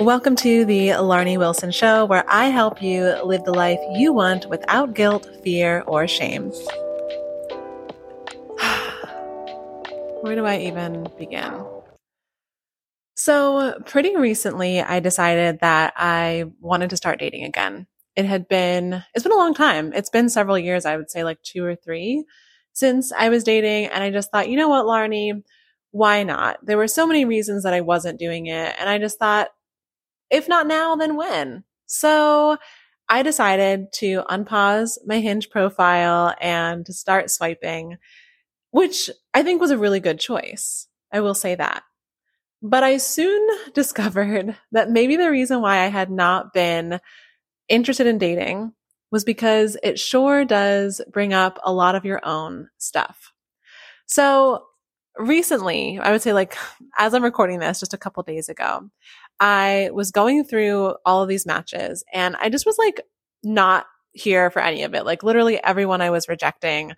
Welcome to the Larnie Wilson Show, where I help you live the life you want without guilt, fear, or shame. Where do I even begin? So, pretty recently, I decided that I wanted to start dating again. It had been, it's been a long time. It's been several years, I would say like two or three since I was dating. And I just thought, you know what, Larnie, why not? There were so many reasons that I wasn't doing it. And I just thought, if not now, then when? So I decided to unpause my Hinge profile and to start swiping, which I think was a really good choice. I will say that. But I soon discovered that maybe the reason why I had not been interested in dating was because it sure does bring up a lot of your own stuff. So recently, I would say like as I'm recording this just a couple days ago, I was going through all of these matches and I just was like not here for any of it. Like literally everyone I was rejecting.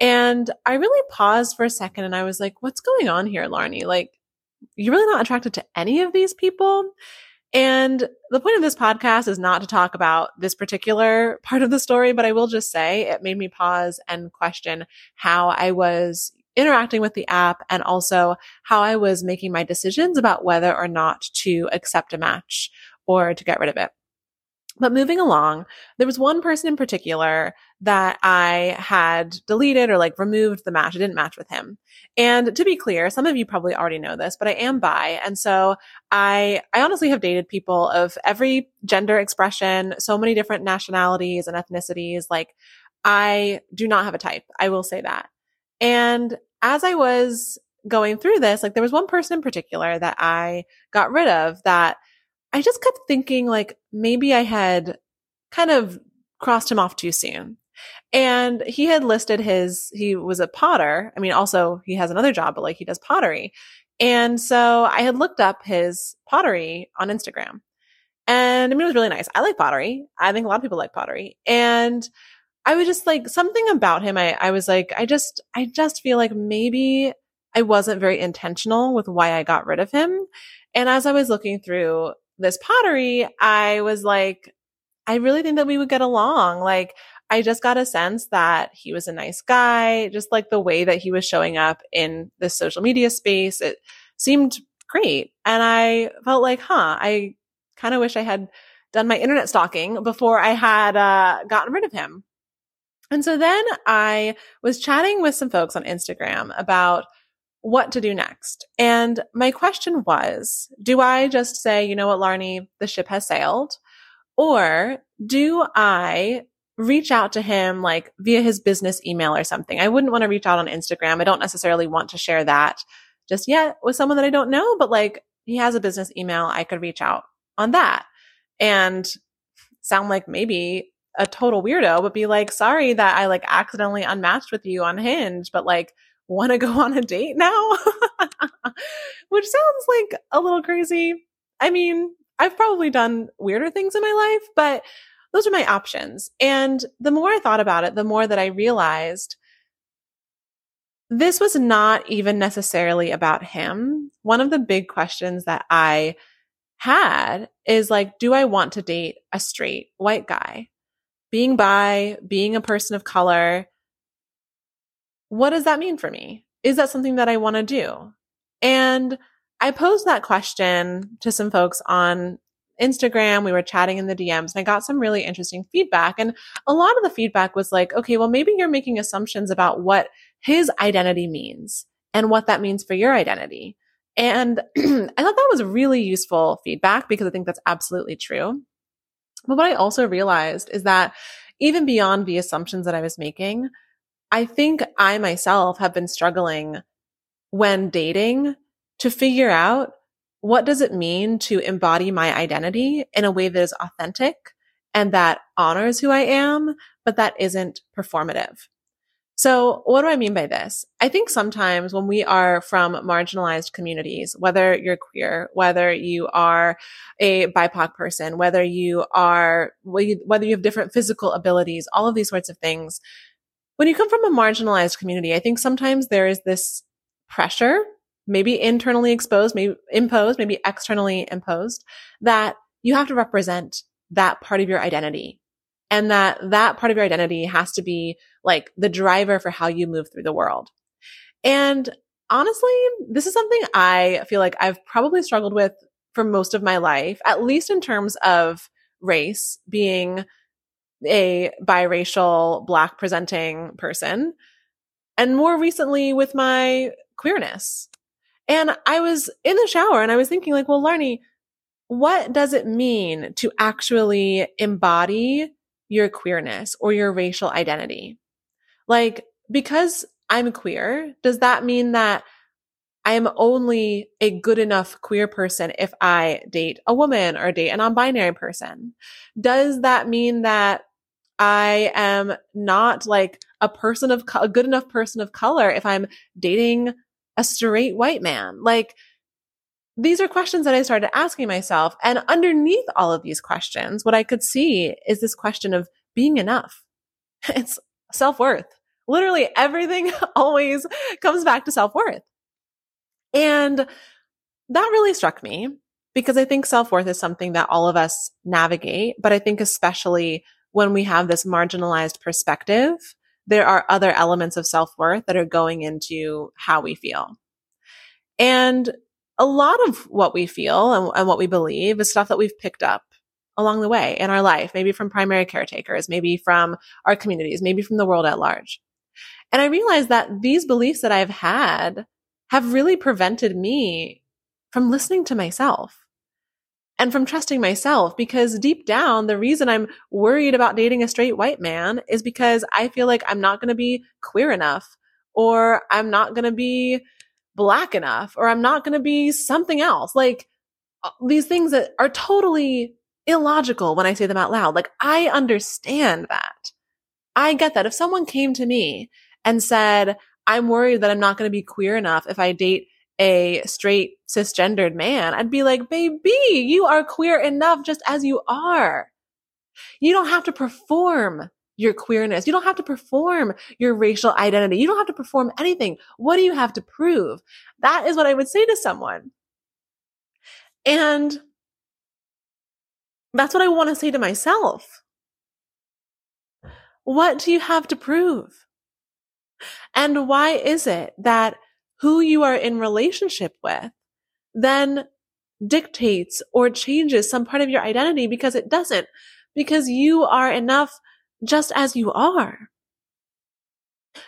And I really paused for a second and I was like, what's going on here, Larnie? Like, you're really not attracted to any of these people. And the point of this podcast is not to talk about this particular part of the story, but I will just say it made me pause and question how I was interacting with the app and also how I was making my decisions about whether or not to accept a match or to get rid of it. But moving along, there was one person in particular that I had deleted or like removed the match. I didn't match with him. And to be clear, some of you probably already know this, but I am bi. And so I, I honestly have dated people of every gender expression, so many different nationalities and ethnicities. Like I do not have a type. I will say that. And as I was going through this, like there was one person in particular that I got rid of that I just kept thinking like maybe I had kind of crossed him off too soon. And he had listed his, he was a potter. I mean, also he has another job, but like he does pottery. And so I had looked up his pottery on Instagram. And I mean, it was really nice. I like pottery. I think a lot of people like pottery. And I was just like something about him. I, I was like, I just, I just feel like maybe I wasn't very intentional with why I got rid of him. And as I was looking through this pottery, I was like, I really think that we would get along. Like, I just got a sense that he was a nice guy, just like the way that he was showing up in the social media space. It seemed great. And I felt like, huh, I kind of wish I had done my internet stalking before I had uh, gotten rid of him. And so then I was chatting with some folks on Instagram about what to do next. And my question was, do I just say, you know what, Larnie, the ship has sailed? Or do I reach out to him like via his business email or something? I wouldn't want to reach out on Instagram. I don't necessarily want to share that just yet with someone that I don't know, but like he has a business email. I could reach out on that and sound like maybe a total weirdo, but be like, sorry that I like accidentally unmatched with you on Hinge, but like want to go on a date now? Which sounds like a little crazy. I mean, I've probably done weirder things in my life, but those are my options. And the more I thought about it, the more that I realized this was not even necessarily about him. One of the big questions that I had is like, do I want to date a straight white guy? Being bi, being a person of color, what does that mean for me? Is that something that I want to do? And I posed that question to some folks on Instagram. We were chatting in the DMs and I got some really interesting feedback. And a lot of the feedback was like, okay, well, maybe you're making assumptions about what his identity means and what that means for your identity. And I thought that was really useful feedback because I think that's absolutely true. But what I also realized is that even beyond the assumptions that I was making, I think I myself have been struggling when dating to figure out what does it mean to embody my identity in a way that is authentic and that honors who I am, but that isn't performative. So what do I mean by this? I think sometimes when we are from marginalized communities, whether you're queer, whether you are a BIPOC person, whether you are, whether you have different physical abilities, all of these sorts of things, when you come from a marginalized community, I think sometimes there is this pressure maybe internally exposed, maybe imposed, maybe externally imposed, that you have to represent that part of your identity and that that part of your identity has to be like the driver for how you move through the world. And honestly, this is something I feel like I've probably struggled with for most of my life, at least in terms of race being a biracial black presenting person and more recently with my queerness. And I was in the shower and I was thinking like, well, Larnie, what does it mean to actually embody your queerness or your racial identity? Like, because I'm queer, does that mean that I am only a good enough queer person if I date a woman or date a non-binary person? Does that mean that I am not like a person of co- a good enough person of color if I'm dating a straight white man? Like these are questions that I started asking myself. And underneath all of these questions, what I could see is this question of being enough. It's self worth. Literally everything always comes back to self worth. And that really struck me because I think self worth is something that all of us navigate, but I think especially when we have this marginalized perspective, there are other elements of self worth that are going into how we feel. And a lot of what we feel and, and, what we believe is stuff that we've picked up along the way in our life, maybe from primary caretakers, maybe from our communities, maybe from the world at large. And I realized that these beliefs that I've had have really prevented me from listening to myself and from trusting myself because deep down, the reason I'm worried about dating a straight white man is because I feel like I'm not going to be queer enough or I'm not going to be black enough or I'm not going to be something else. Like uh, these things that are totally illogical when I say them out loud. Like I understand that. I get that. If someone came to me and said, I'm worried that I'm not going to be queer enough if I date a straight cisgendered man, I'd be like, baby, you are queer enough just as you are. You don't have to perform your queerness. You don't have to perform your racial identity. You don't have to perform anything. What do you have to prove? That is what I would say to someone. And that's what I want to say to myself. What do you have to prove? And why is it that who you are in relationship with then dictates or changes some part of your identity because it doesn't, because you are enough just as you are.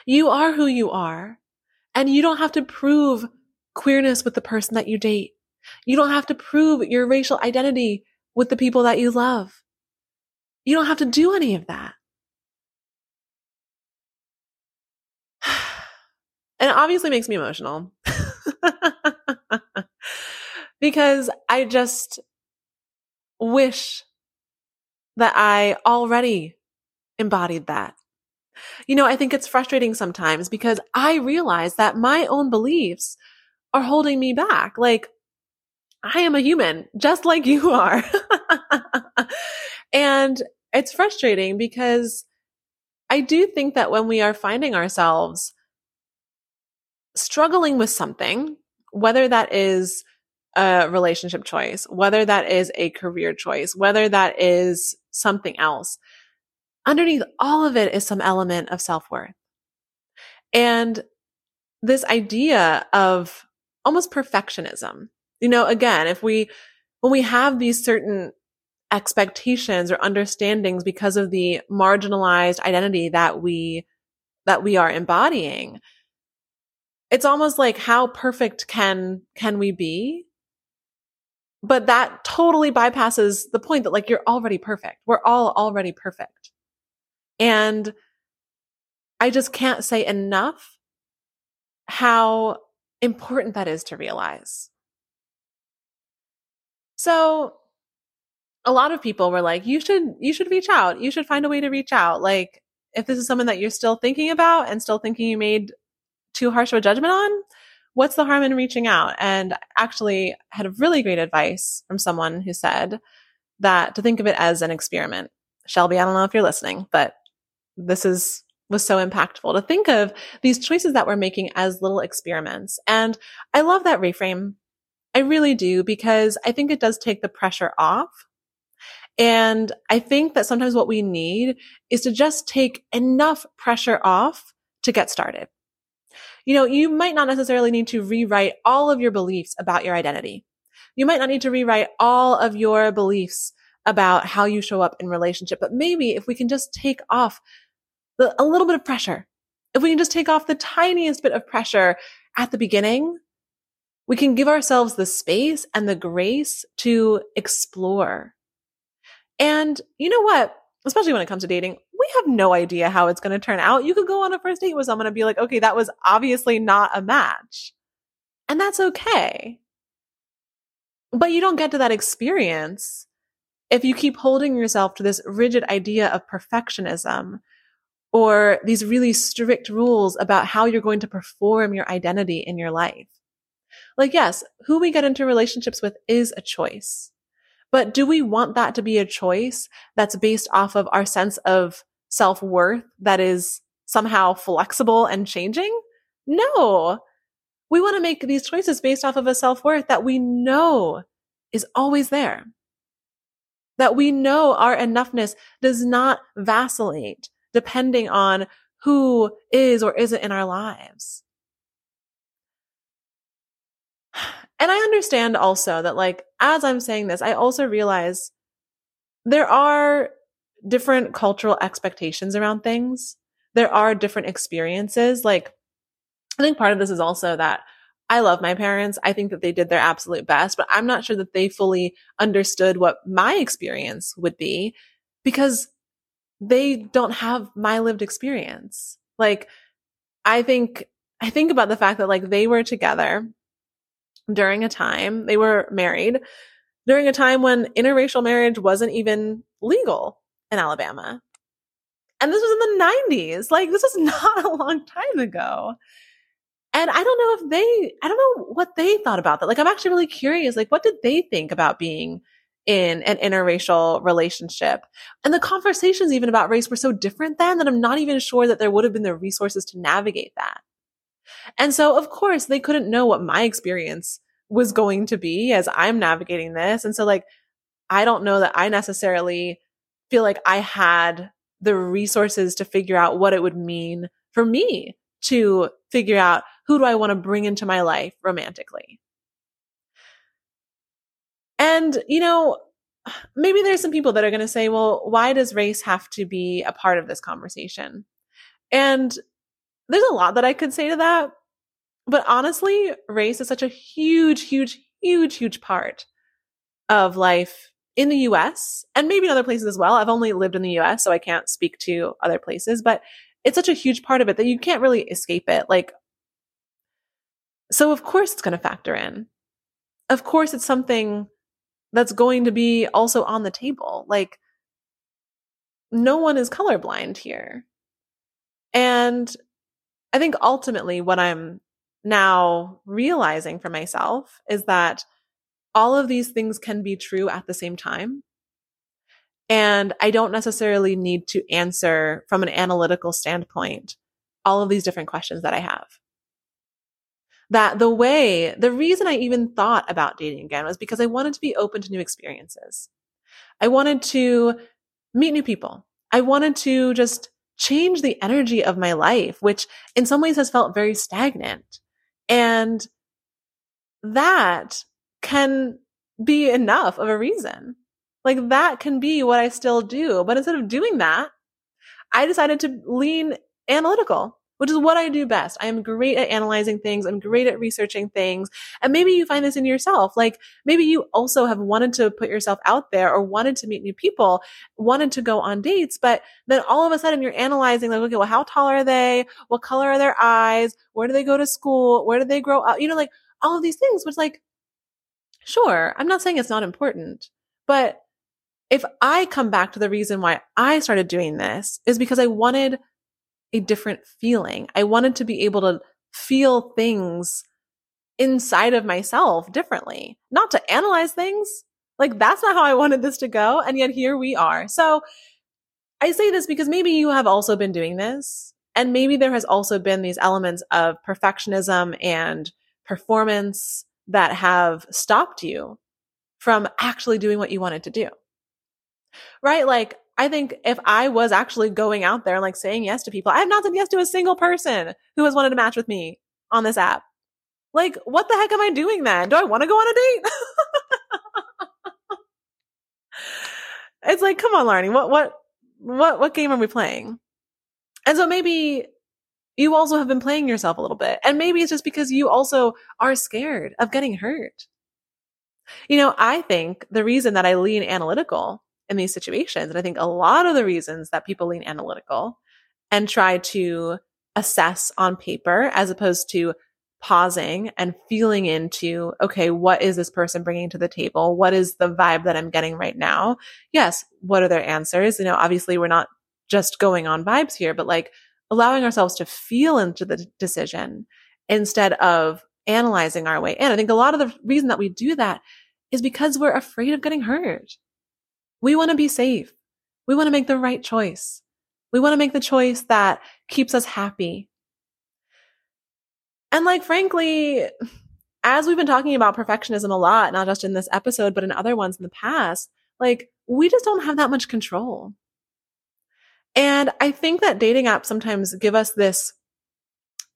You are who you are, and you don't have to prove queerness with the person that you date. You don't have to prove your racial identity with the people that you love. You don't have to do any of that. And it obviously makes me emotional because I just wish that I already embodied that. You know, I think it's frustrating sometimes because I realize that my own beliefs are holding me back. Like, I am a human, just like you are. and it's frustrating because I do think that when we are finding ourselves struggling with something, whether that is a relationship choice, whether that is a career choice, whether that is something else, underneath all of it is some element of self worth. And this idea of almost perfectionism. You know, again, if we, when we have these certain expectations or understandings because of the marginalized identity that we, that we are embodying, it's almost like how perfect can can we be but that totally bypasses the point that like you're already perfect we're all already perfect and i just can't say enough how important that is to realize so a lot of people were like you should you should reach out you should find a way to reach out like if this is someone that you're still thinking about and still thinking you made too harsh of a judgment on, what's the harm in reaching out? And actually had a really great advice from someone who said that to think of it as an experiment. Shelby, I don't know if you're listening, but this is was so impactful to think of these choices that we're making as little experiments. And I love that reframe. I really do because I think it does take the pressure off. And I think that sometimes what we need is to just take enough pressure off to get started. You know, you might not necessarily need to rewrite all of your beliefs about your identity. You might not need to rewrite all of your beliefs about how you show up in relationship, but maybe if we can just take off the, a little bit of pressure, if we can just take off the tiniest bit of pressure at the beginning, we can give ourselves the space and the grace to explore. And you know what? Especially when it comes to dating, we have no idea how it's going to turn out. You could go on a first date with someone and be like, okay, that was obviously not a match. And that's okay. But you don't get to that experience if you keep holding yourself to this rigid idea of perfectionism or these really strict rules about how you're going to perform your identity in your life. Like, yes, who we get into relationships with is a choice. But do we want that to be a choice that's based off of our sense of self worth that is somehow flexible and changing? No. We want to make these choices based off of a self worth that we know is always there. That we know our enoughness does not vacillate depending on who is or isn't in our lives. And I understand also that, like, as I'm saying this, I also realize there are different cultural expectations around things. There are different experiences. Like, I think part of this is also that I love my parents. I think that they did their absolute best, but I'm not sure that they fully understood what my experience would be because they don't have my lived experience. Like, I think, I think about the fact that like they were together during a time, they were married during a time when interracial marriage wasn't even legal in Alabama. And this was in the 90s. Like, this was not a long time ago. And I don't know if they, I don't know what they thought about that. Like, I'm actually really curious. Like, what did they think about being in an interracial relationship. And the conversations even about race were so different then that I'm not even sure that there would have been the resources to navigate that. And so, of course, they couldn't know what my experience was going to be as I'm navigating this. And so, like, I don't know that I necessarily feel like I had the resources to figure out what it would mean for me to figure out who do I want to bring into my life romantically. And, you know, maybe there's some people that are going to say, well, why does race have to be a part of this conversation? And there's a lot that I could say to that. But honestly, race is such a huge, huge, huge, huge part of life in the US and maybe in other places as well. I've only lived in the US, so I can't speak to other places, but it's such a huge part of it that you can't really escape it. Like, so of course it's going to factor in. Of course it's something that's going to be also on the table. Like, no one is colorblind here. And I think ultimately what I'm now realizing for myself is that all of these things can be true at the same time. And I don't necessarily need to answer from an analytical standpoint all of these different questions that I have that the way, the reason I even thought about dating again was because I wanted to be open to new experiences. I wanted to meet new people. I wanted to just change the energy of my life, which in some ways has felt very stagnant. And that can be enough of a reason. Like that can be what I still do. But instead of doing that, I decided to lean analytical which is what I do best. I am great at analyzing things. I'm great at researching things. And maybe you find this in yourself. Like maybe you also have wanted to put yourself out there or wanted to meet new people, wanted to go on dates, but then all of a sudden you're analyzing like, okay, well, how tall are they? What color are their eyes? Where do they go to school? Where do they grow up? You know, like all of these things, which like, sure, I'm not saying it's not important, but if I come back to the reason why I started doing this is because I wanted a different feeling. I wanted to be able to feel things inside of myself differently, not to analyze things. Like that's not how I wanted this to go. And yet here we are. So I say this because maybe you have also been doing this And maybe there has also been these elements of perfectionism and performance that have stopped you from actually doing what you wanted to do. Right? Like, I think if I was actually going out there and like saying yes to people, I have not said yes to a single person who has wanted to match with me on this app. Like, what the heck am I doing then? Do I want to go on a date? it's like, come on, Larnie, what, what, what, what game are we playing? And so maybe you also have been playing yourself a little bit. And maybe it's just because you also are scared of getting hurt. You know, I think the reason that I lean analytical in these situations, and I think a lot of the reasons that people lean analytical and try to assess on paper as opposed to pausing and feeling into, okay, what is this person bringing to the table? What is the vibe that I'm getting right now? Yes. What are their answers? You know, obviously we're not just going on vibes here, but like allowing ourselves to feel into the decision instead of analyzing our way in. I think a lot of the reason that we do that is because we're afraid of getting hurt. We want to be safe. We want to make the right choice. We want to make the choice that keeps us happy. And like, frankly, as we've been talking about perfectionism a lot, not just in this episode, but in other ones in the past, like, we just don't have that much control. And I think that dating apps sometimes give us this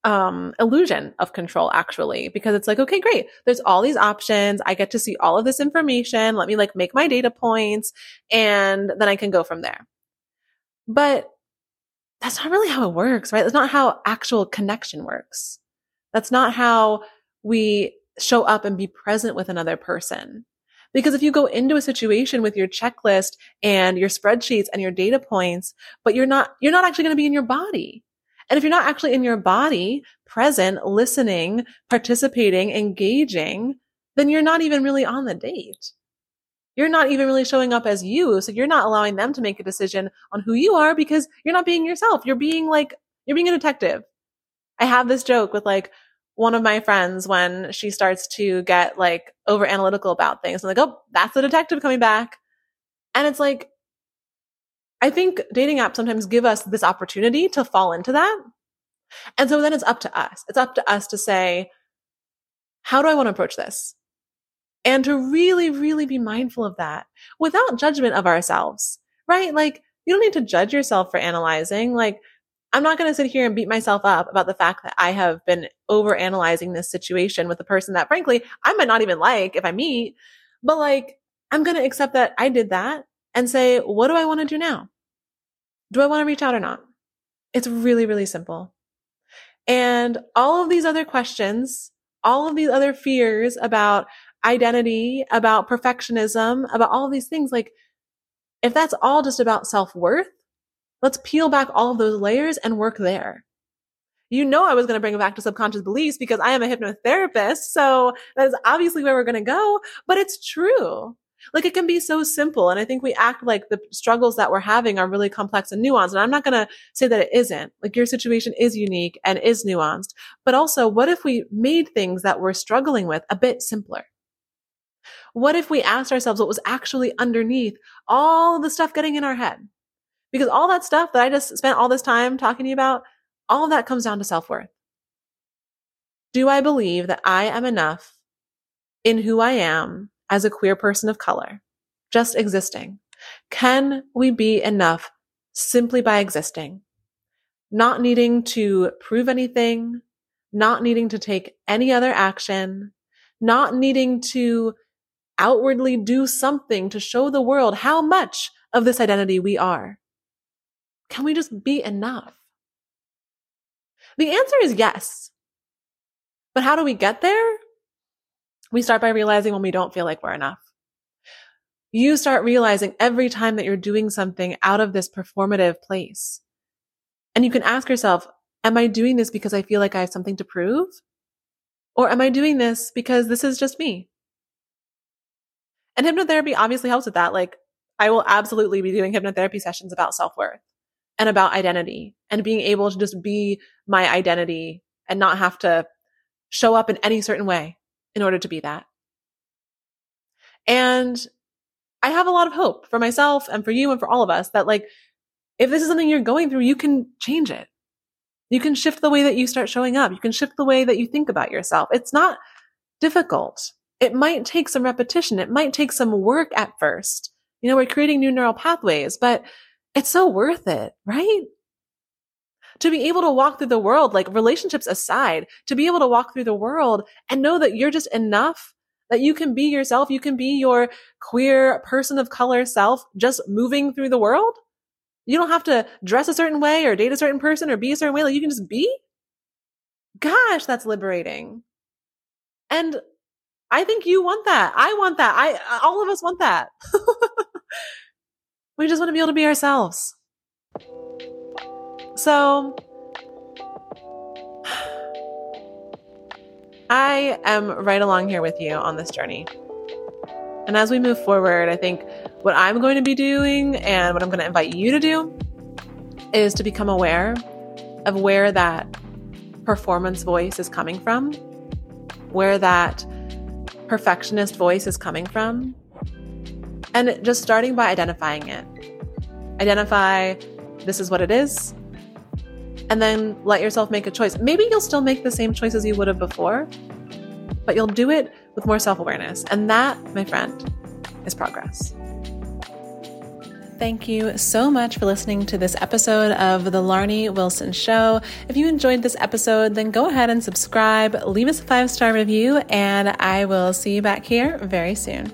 um, illusion of control actually, because it's like, okay, great. There's all these options. I get to see all of this information. Let me like make my data points and then I can go from there. But that's not really how it works, right? That's not how actual connection works. That's not how we show up and be present with another person. Because if you go into a situation with your checklist and your spreadsheets and your data points, but you're not, you're not actually going to be in your body. And if you're not actually in your body, present, listening, participating, engaging, then you're not even really on the date. You're not even really showing up as you. So you're not allowing them to make a decision on who you are because you're not being yourself. You're being like, you're being a detective. I have this joke with like one of my friends when she starts to get like over analytical about things. I'm like, oh, that's the detective coming back. And it's like, I think dating apps sometimes give us this opportunity to fall into that. And so then it's up to us. It's up to us to say, how do I want to approach this? And to really, really be mindful of that without judgment of ourselves, right? Like you don't need to judge yourself for analyzing. Like I'm not going to sit here and beat myself up about the fact that I have been over analyzing this situation with a person that frankly I might not even like if I meet, but like I'm going to accept that I did that and say, what do I want to do now? Do I want to reach out or not? It's really, really simple. And all of these other questions, all of these other fears about identity, about perfectionism, about all these things, like if that's all just about self worth, Let's peel back all of those layers and work there. You know, I was going to bring it back to subconscious beliefs because I am a hypnotherapist. So that is obviously where we're going to go, but it's true. Like it can be so simple. And I think we act like the struggles that we're having are really complex and nuanced. And I'm not going to say that it isn't. Like your situation is unique and is nuanced. But also, what if we made things that we're struggling with a bit simpler? What if we asked ourselves what was actually underneath all of the stuff getting in our head? Because all that stuff that I just spent all this time talking to you about, all of that comes down to self worth. Do I believe that I am enough in who I am as a queer person of color, just existing? Can we be enough simply by existing? Not needing to prove anything, not needing to take any other action, not needing to outwardly do something to show the world how much of this identity we are. Can we just be enough? The answer is yes. But how do we get there? We start by realizing when we don't feel like we're enough. You start realizing every time that you're doing something out of this performative place. And you can ask yourself, am I doing this because I feel like I have something to prove? Or am I doing this because this is just me? And hypnotherapy obviously helps with that. Like I will absolutely be doing hypnotherapy sessions about self worth and about identity and being able to just be my identity and not have to show up in any certain way in order to be that. And I have a lot of hope for myself and for you and for all of us that like, if this is something you're going through, you can change it. You can shift the way that you start showing up. You can shift the way that you think about yourself. It's not difficult. It might take some repetition. It might take some work at first. You know, we're creating new neural pathways, but it's so worth it, right? To be able to walk through the world, like relationships aside, to be able to walk through the world and know that you're just enough, that you can be yourself, you can be your queer person of color self just moving through the world. You don't have to dress a certain way or date a certain person or be a certain way. Like you can just be. Gosh, that's liberating. And I think you want that. I want that. I, all of us want that. we just want to be able to be ourselves. So, I am right along here with you on this journey. And as we move forward, I think what I'm going to be doing and what I'm going to invite you to do is to become aware of where that performance voice is coming from, where that perfectionist voice is coming from, and just starting by identifying it. Identify this is what it is, and then let yourself make a choice. Maybe you'll still make the same choice as you would have before, but you'll do it with more self awareness. And that, my friend, is progress. Thank you so much for listening to this episode of The Larnie Wilson Show. If you enjoyed this episode, then go ahead and subscribe, leave us a five star review, and I will see you back here very soon.